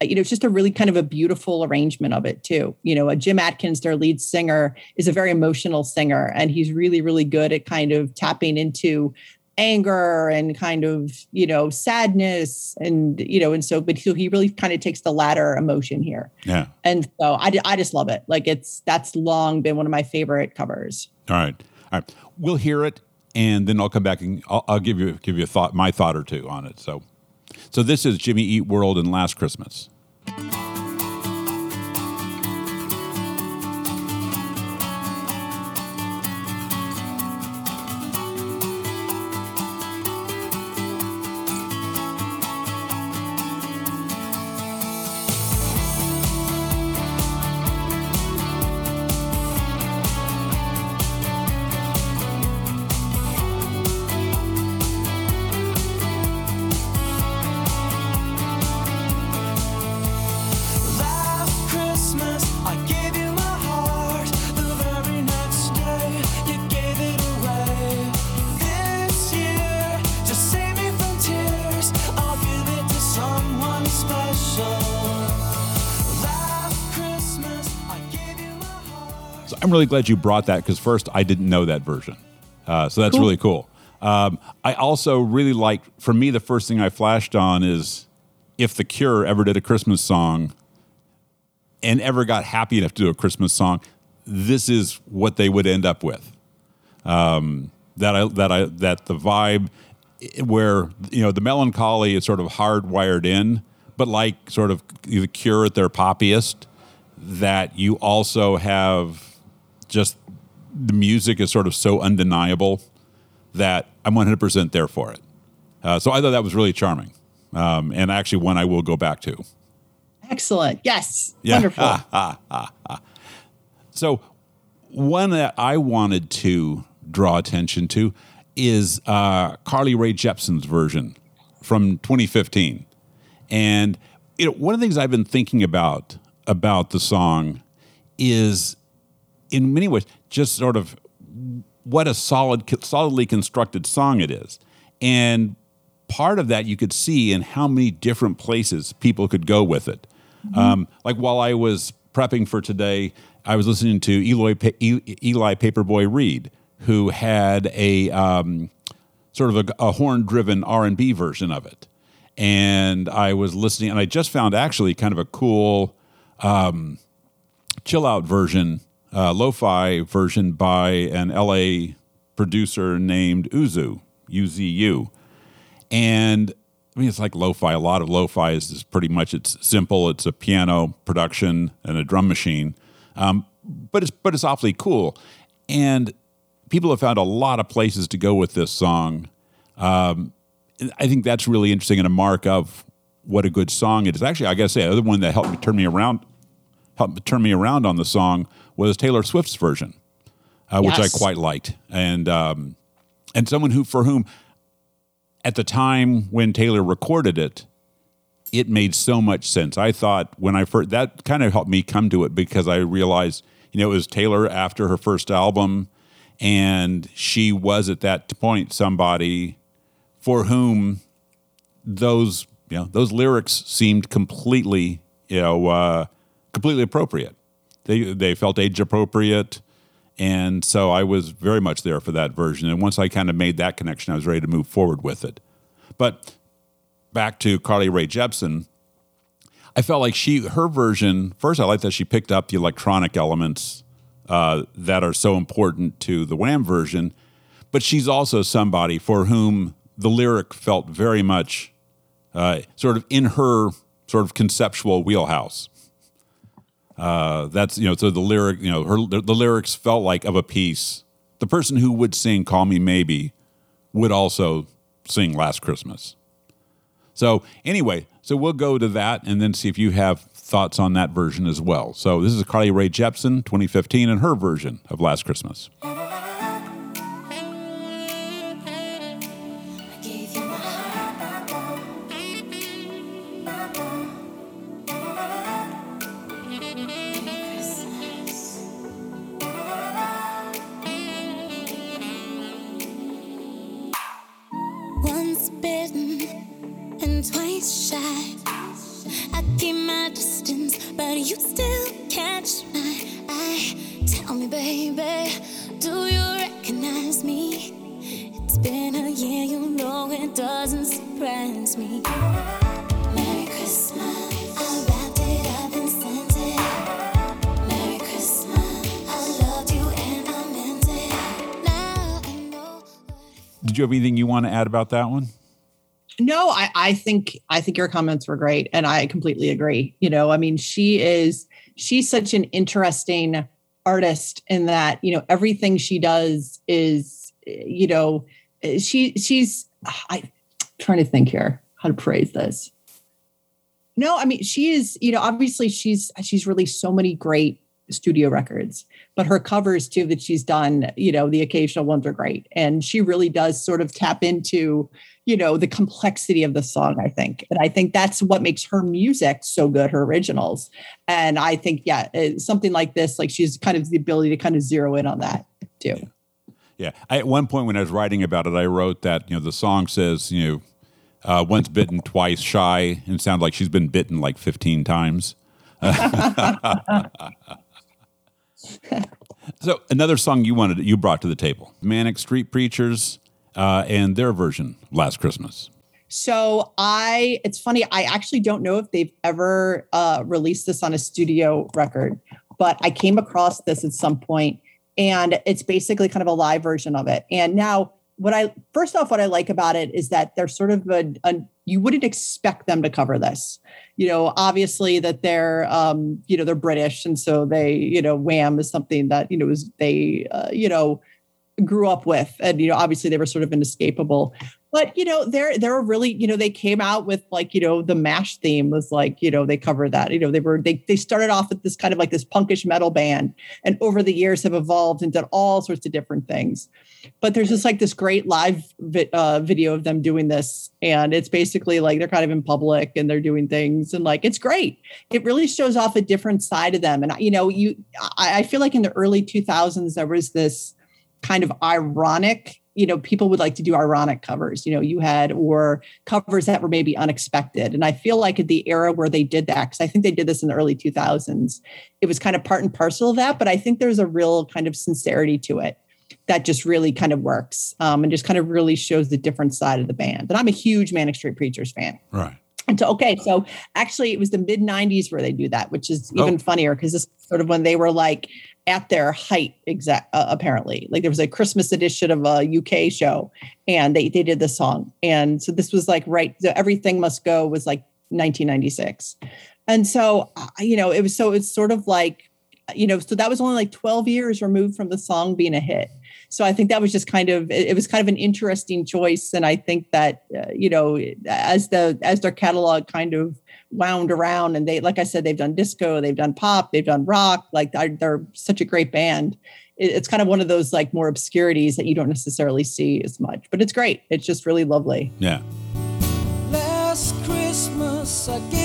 you know, it's just a really kind of a beautiful arrangement of it too. You know, a Jim Adkins, their lead singer, is a very emotional singer, and he's really, really good at kind of tapping into anger and kind of you know sadness and you know and so but so he really kind of takes the latter emotion here. Yeah. And so I, I just love it. Like it's that's long been one of my favorite covers. All right. All right. We'll hear it and then i'll come back and i'll, I'll give you give you a thought my thought or two on it. So so this is Jimmy Eat World and Last Christmas. I'm really glad you brought that because first I didn't know that version. Uh, so that's cool. really cool. Um, I also really like, for me, the first thing I flashed on is if The Cure ever did a Christmas song and ever got happy enough to do a Christmas song, this is what they would end up with. Um, that I that I that the vibe where you know the melancholy is sort of hardwired in, but like sort of the Cure at their poppiest, that you also have just the music is sort of so undeniable that I'm 100% there for it. Uh, so I thought that was really charming, um, and actually one I will go back to. Excellent. Yes. Yeah. Wonderful. so one that I wanted to draw attention to is uh, Carly Rae Jepsen's version from 2015, and you know one of the things I've been thinking about about the song is, in many ways, just sort of what a solid, solidly constructed song it is, and part of that you could see in how many different places people could go with it. Mm-hmm. Um, like while I was prepping for today, I was listening to Eli, Eli Paperboy Reed, who had a um, sort of a, a horn-driven R and B version of it, and I was listening, and I just found actually kind of a cool um, chill out version, uh, lo-fi version by an L.A. producer named Uzu, U-Z-U, and I mean, it's like lo-fi. A lot of lo-fi is, is pretty much it's simple. It's a piano production and a drum machine, um, but it's but it's awfully cool. And people have found a lot of places to go with this song. Um, I think that's really interesting and a mark of what a good song it is. Actually, I got to say, the other one that helped me turn me around, helped turn me around on the song was Taylor Swift's version, uh, yes. which I quite liked, and um, and someone who for whom at the time when Taylor recorded it, it made so much sense. I thought when I first that kind of helped me come to it because I realized, you know, it was Taylor after her first album, and she was at that point somebody for whom those you know those lyrics seemed completely you know uh, completely appropriate. They they felt age appropriate. And so I was very much there for that version. And once I kind of made that connection, I was ready to move forward with it. But back to Carly Rae Jepsen, I felt like she, her version, first, I like that she picked up the electronic elements uh, that are so important to the Wham version. But she's also somebody for whom the lyric felt very much uh, sort of in her sort of conceptual wheelhouse. Uh, that's you know so the lyric you know her the, the, lyrics felt like of a piece. The person who would sing "Call Me Maybe" would also sing "Last Christmas." So anyway, so we'll go to that and then see if you have thoughts on that version as well. So this is Carly Rae Jepsen, 2015, and her version of "Last Christmas." Want to add about that one? No, I, I think I think your comments were great, and I completely agree. You know, I mean, she is she's such an interesting artist in that you know everything she does is you know she she's I'm trying to think here how to praise this. No, I mean she is you know obviously she's she's released so many great studio records but her covers too that she's done you know the occasional ones are great. And she really does sort of tap into you know the complexity of the song i think. And i think that's what makes her music so good her originals. And i think yeah something like this like she's kind of the ability to kind of zero in on that too. Yeah. I, at one point when i was writing about it i wrote that you know the song says you know uh, once bitten twice shy and sounds like she's been bitten like 15 times so another song you wanted you brought to the table, Manic Street Preachers, uh, and their version, Last Christmas. So I, it's funny. I actually don't know if they've ever uh, released this on a studio record, but I came across this at some point, and it's basically kind of a live version of it. And now, what I first off, what I like about it is that they're sort of a, a you wouldn't expect them to cover this. You know, obviously that they're um, you know they're British, and so they you know Wham is something that you know is they uh, you know grew up with and you know obviously they were sort of inescapable. But you know they're they're really you know they came out with like you know the mash theme was like you know they covered that. You know they were they they started off with this kind of like this punkish metal band and over the years have evolved and done all sorts of different things but there's just like this great live vi- uh, video of them doing this and it's basically like they're kind of in public and they're doing things and like it's great. It really shows off a different side of them and you know you I, I feel like in the early 2000s there was this kind of ironic you know people would like to do ironic covers you know you had or covers that were maybe unexpected and i feel like at the era where they did that because i think they did this in the early 2000s it was kind of part and parcel of that but i think there's a real kind of sincerity to it that just really kind of works um, and just kind of really shows the different side of the band. And i'm a huge manic street preachers fan. Right. And so, okay, so actually, it was the mid '90s where they do that, which is even oh. funnier because this sort of when they were like at their height exact uh, apparently. Like there was a christmas edition of a uk show and they they did the song. And so this was like right so everything must go was like 1996 and so you know it was so it's sort of like you know so that was only like 12 years removed from the song being a hit so i think that was just kind of it, was kind of an interesting choice. And i think that uh, you know as the as their catalog kind of wound around and they like i said they've done disco they've done pop they've done rock like they're, they're such a great band. It, it's kind of one of those like more obscurities that you don't necessarily see as much but it's great. It's just really lovely. Yeah. Last christmas i gave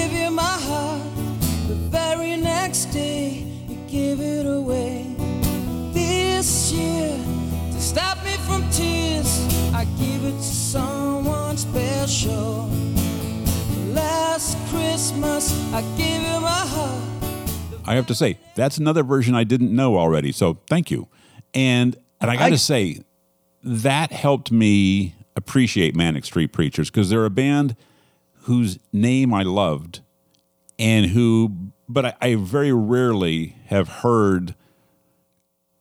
i give it to someone special last Christmas, I gave you my heart. I have to say, that's another version I didn't know already. So thank you. And and I got to say, that helped me appreciate Manic Street Preachers because they're a band whose name I loved and who, but I, I very rarely have heard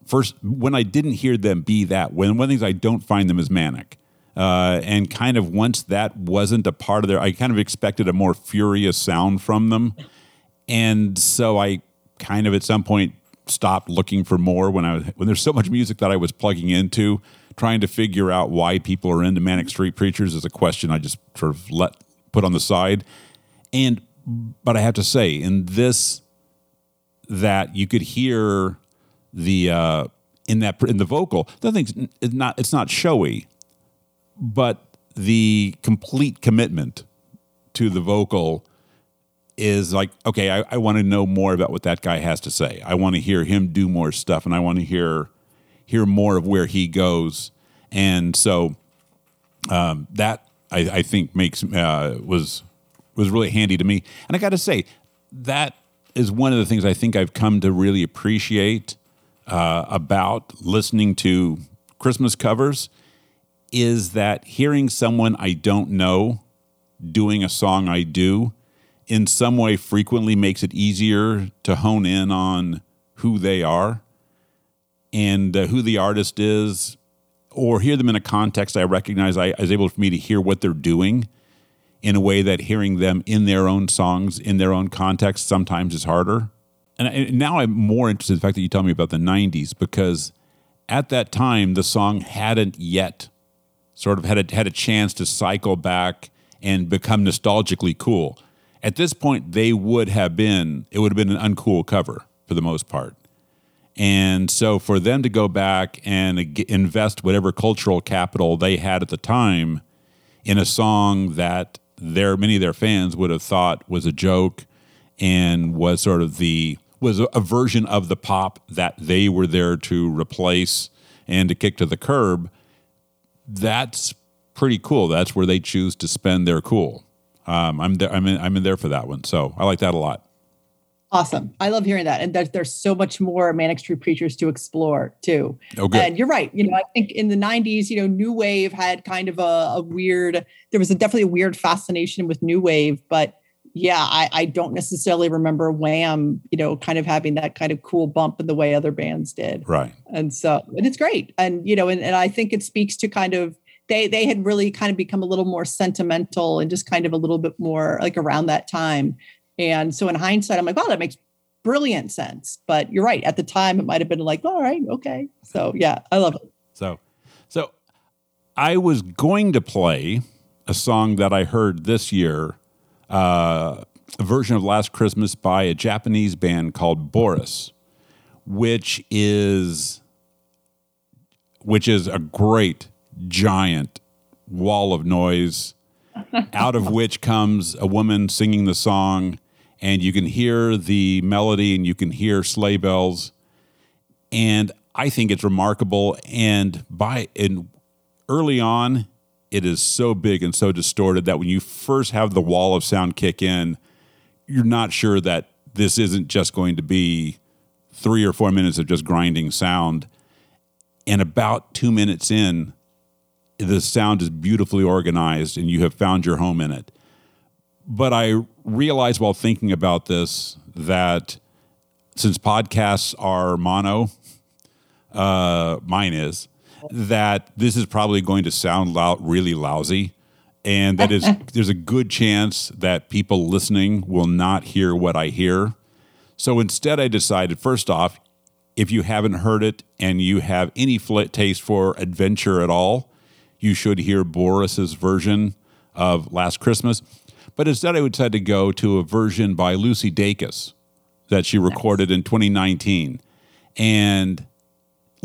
first when I didn't hear them be that. When one of the things I don't find them is manic. Uh, and kind of once that wasn't a part of their, I kind of expected a more furious sound from them. And so I kind of at some point stopped looking for more when I was, when there's so much music that I was plugging into, trying to figure out why people are into Manic Street Preachers is a question I just sort of let put on the side. And, but I have to say, in this, that you could hear the, uh, in that in the vocal, the thing's not it's not showy but the complete commitment to the vocal is like, okay, I, I want to know more about what that guy has to say. I want to hear him do more stuff, and I want to hear hear more of where he goes. And so um, that I, I, think makes uh, was was really handy to me. And I got to say that is one of the things I think I've come to really appreciate uh, about listening to Christmas covers is that hearing someone I don't know doing a song I do in some way frequently makes it easier to hone in on who they are and uh, who the artist is or hear them in a context I recognize I, is able for me to hear what they're doing in a way that hearing them in their own songs in their own context sometimes is harder. And, and now I'm more interested in the fact that you tell me about the 90s because at that time the song hadn't yet sort of had a, had a chance to cycle back and become nostalgically cool. At this point, they would have been, it would have been an uncool cover for the most part. And so for them to go back and invest whatever cultural capital they had at the time in a song that their many of their fans would have thought was a joke and was sort of the was a version of the pop that they were there to replace and to kick to the curb that's pretty cool. That's where they choose to spend their cool. Um, I'm there. I'm in, I'm in there for that one. So I like that a lot. Awesome. I love hearing that. And there's, there's so much more Manic Street Preachers to explore too. Oh, good. And you're right. You know, I think in the 90s, you know, New Wave had kind of a, a weird, there was a definitely a weird fascination with New Wave, but yeah, I, I don't necessarily remember Wham, you know, kind of having that kind of cool bump in the way other bands did. Right. And so, and it's great. And, you know, and, and I think it speaks to kind of, they, they had really kind of become a little more sentimental and just kind of a little bit more like around that time. And so in hindsight, I'm like, wow, that makes brilliant sense. But you're right. At the time, it might have been like, all right, okay. So yeah, I love it. So, so I was going to play a song that I heard this year, uh, a version of Last Christmas by a Japanese band called Boris, which is which is a great giant wall of noise out of which comes a woman singing the song and you can hear the melody and you can hear sleigh bells. And i think it's remarkable and by and early on it is so big and so distorted that when you first have the wall of sound kick in you're not sure that this isn't just going to be three or four minutes of just grinding sound and about two minutes in the sound is beautifully organized and you have found your home in it. But I realized while thinking about this that since podcasts are mono, uh, mine is, that this is probably going to sound loud, really lousy. And that is, there's a good chance that people listening will not hear what I hear. So instead, I decided first off, if you haven't heard it and you have any taste for adventure at all, you should hear Boris's version of Last Christmas. But instead, I would decide to go to a version by Lucy Dacus that she recorded nice. in 2019. And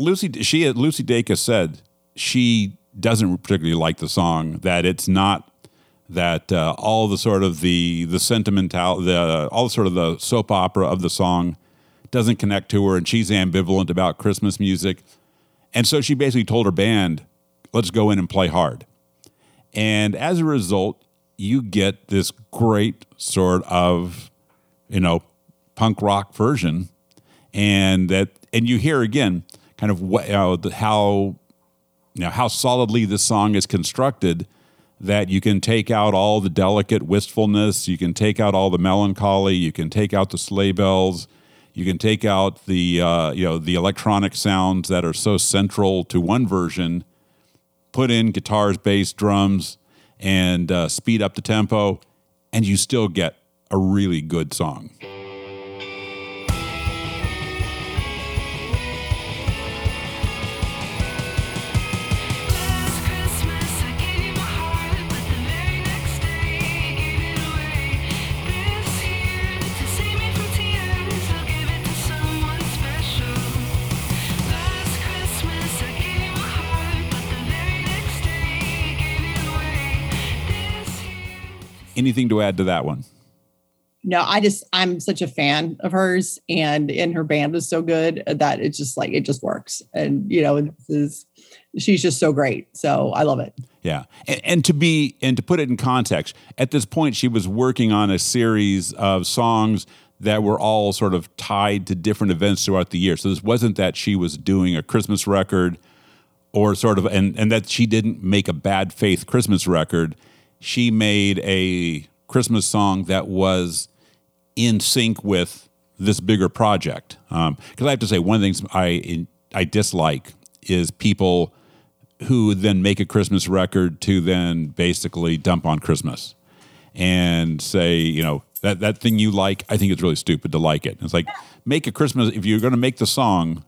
Lucy, she, Lucy Dacus said she doesn't particularly like the song. That it's not that uh, all the sort of the the sentimental, the all sort of the soap opera of the song doesn't connect to her, and she's ambivalent about Christmas music. And so she basically told her band, let's go in and play hard. And as a result, you get this great sort of, you know, punk rock version. And that, and you hear again, kind of what, you know, how, you know, how solidly this song is constructed that you can take out all the delicate wistfulness, you can take out all the melancholy, you can take out the sleigh bells, you can take out the uh, you know the electronic sounds that are so central to one version, put in guitars, bass, drums, and uh, speed up the tempo, and you still get a really good song. Anything to add to that one? No, I just I'm such a fan of hers, and and her band is so good that it's just like it just works. And you know, this is she's just so great. So I love it. Yeah, and, and, to be and to put it in context, at this point she was working on a series of songs that were all sort of tied to different events throughout the year. So this wasn't that she was doing a Christmas record or sort of and and that she didn't make a bad faith Christmas record she made a Christmas song that was in sync with this bigger project. Because um, I have to say, one of the things I I dislike is people who then make a Christmas record to then basically dump on Christmas and say, you know, that that thing you like, I think it's really stupid to like it. It's like make a Christmas if you're going to make the song,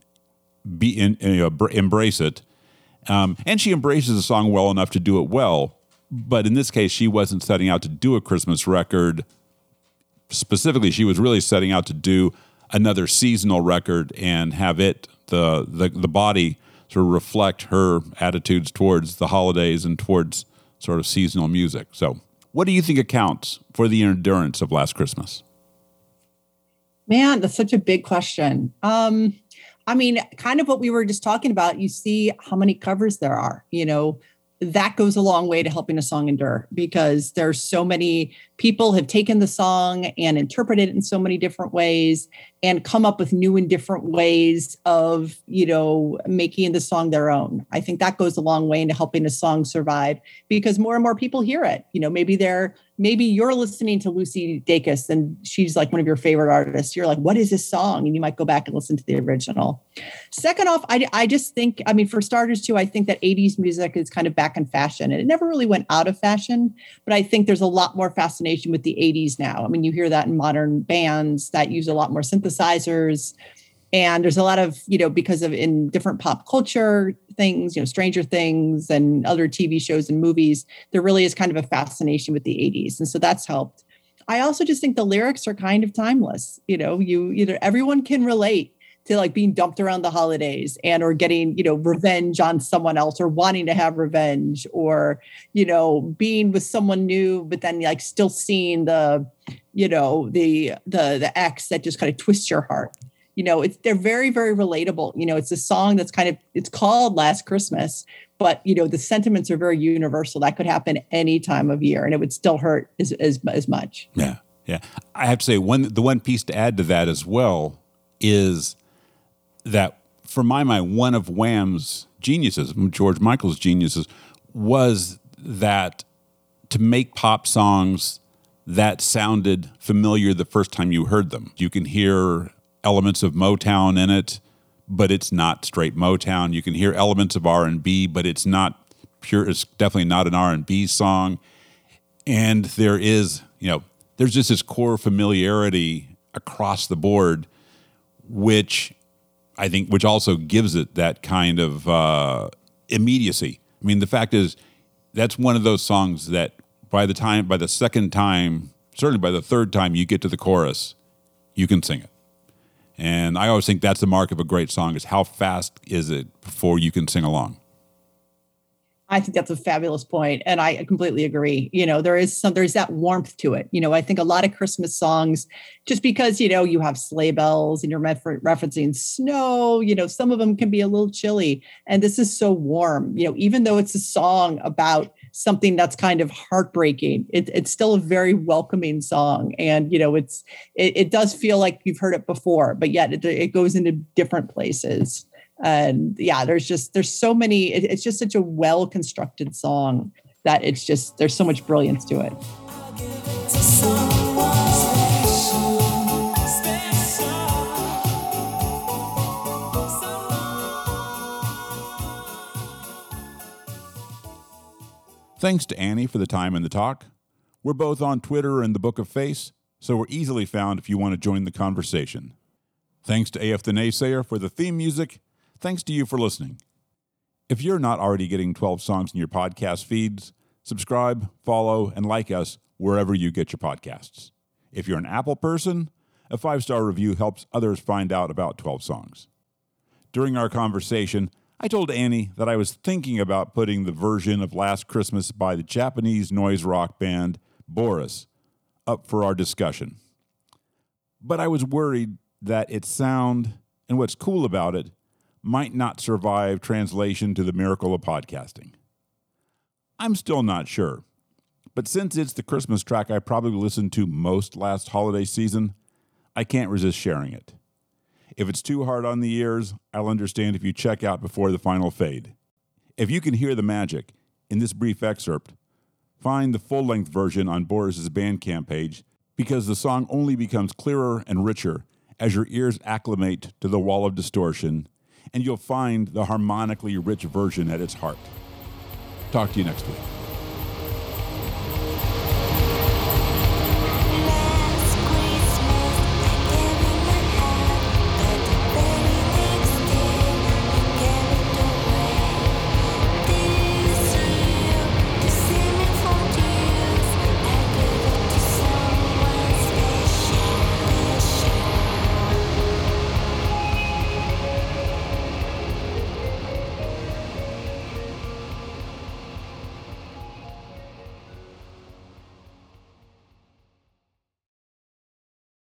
be in, you know, embrace it. Um, and she embraces the song well enough to do it well but in this case, she wasn't setting out to do a Christmas record. Specifically, she was really setting out to do another seasonal record and have it the the the body sort of reflect her attitudes towards the holidays and towards sort of seasonal music. So, what do you think accounts for the endurance of Last Christmas? Man, that's such a big question. Um, I mean, kind of what we were just talking about. You see how many covers there are. You know, that goes a long way to helping a song endure because there's so many people have taken the song and interpreted it in so many different ways and come up with new and different ways of you know making the song their own. I think that goes a long way into helping a song survive because more and more people hear it. You know maybe they're maybe you're listening to lucy dacus and she's like one of your favorite artists. You're like what is this song? And you might go back and listen to the original. Second off i, I just think i mean for starters too i think that 80s music is kind of back in fashion and it never really went out of fashion but i think there's a lot more fascination with the 80s now. I mean you hear that in modern bands that use a lot more synthesizers and there's a lot of you know because of in different pop culture things you know stranger things and other tv shows and movies there really is kind of a fascination with the 80s and so that's helped. I also just think the lyrics are kind of timeless you know you either everyone can relate to like being dumped around the holidays and or getting you know revenge on someone else or wanting to have revenge or you know being with someone new but then like still seeing the you know the the the ex that just kind of twists your heart you know it's they're very very relatable you know it's a song that's kind of it's called last christmas but you know the sentiments are very universal that could happen any time of year and it would still hurt as as, as much Yeah, yeah. I have to say one the one piece to add to that as well is that for my mind, one of Wham's geniuses, George Michael's geniuses, was that to make pop songs that sounded familiar the first time you heard them. You can hear elements of Motown in it, but it's not straight Motown. You can hear elements of R&B, but it's not pure it's definitely not an R&B song. And there is, you know, there's just this core familiarity across the board which I think, which also gives it that kind of uh, immediacy. I mean, the fact is, that's one of those songs that by the time, by the second time, certainly by the third time you get to the chorus, you can sing it. And I always think that's the mark of a great song is how fast is it before you can sing along. I think that's a fabulous point, and I completely agree. You know, there is some there's that warmth to it. You know, I think a lot of Christmas songs, just because you know you have sleigh bells and you're refer- referencing snow, you know, some of them can be a little chilly, and this is so warm. You know, even though it's a song about something that's kind of heartbreaking, it, it's still a very welcoming song, and you know, it's it, it does feel like you've heard it before, but yet it, it goes into different places. And yeah there's just there's so many it, it's just such a well constructed song that it's just there's so much brilliance to it Thanks to Annie for the time and the talk. We're both on Twitter and the Book of Face, so we're easily found if you want to join the conversation. Thanks to AF the Naysayer for the theme music. Thanks to you for listening. If you're not already getting 12 songs in your podcast feeds, subscribe, follow, and like us wherever you get your podcasts. If you're an Apple person, a five star review helps others find out about 12 songs. During our conversation, I told Annie that I was thinking about putting the version of Last Christmas by the Japanese noise rock band Boris up for our discussion. But I was worried that its sound and what's cool about it might not survive translation to the miracle of podcasting. I'm still not sure, but since it's the Christmas track I probably listened to most last holiday season, I can't resist sharing it. If it's too hard on the ears, I'll understand if you check out before the final fade. If you can hear the magic in this brief excerpt, find the full length version on Boris's Bandcamp page because the song only becomes clearer and richer as your ears acclimate to the wall of distortion, and you'll find the harmonically rich version at its heart. Talk to you next week.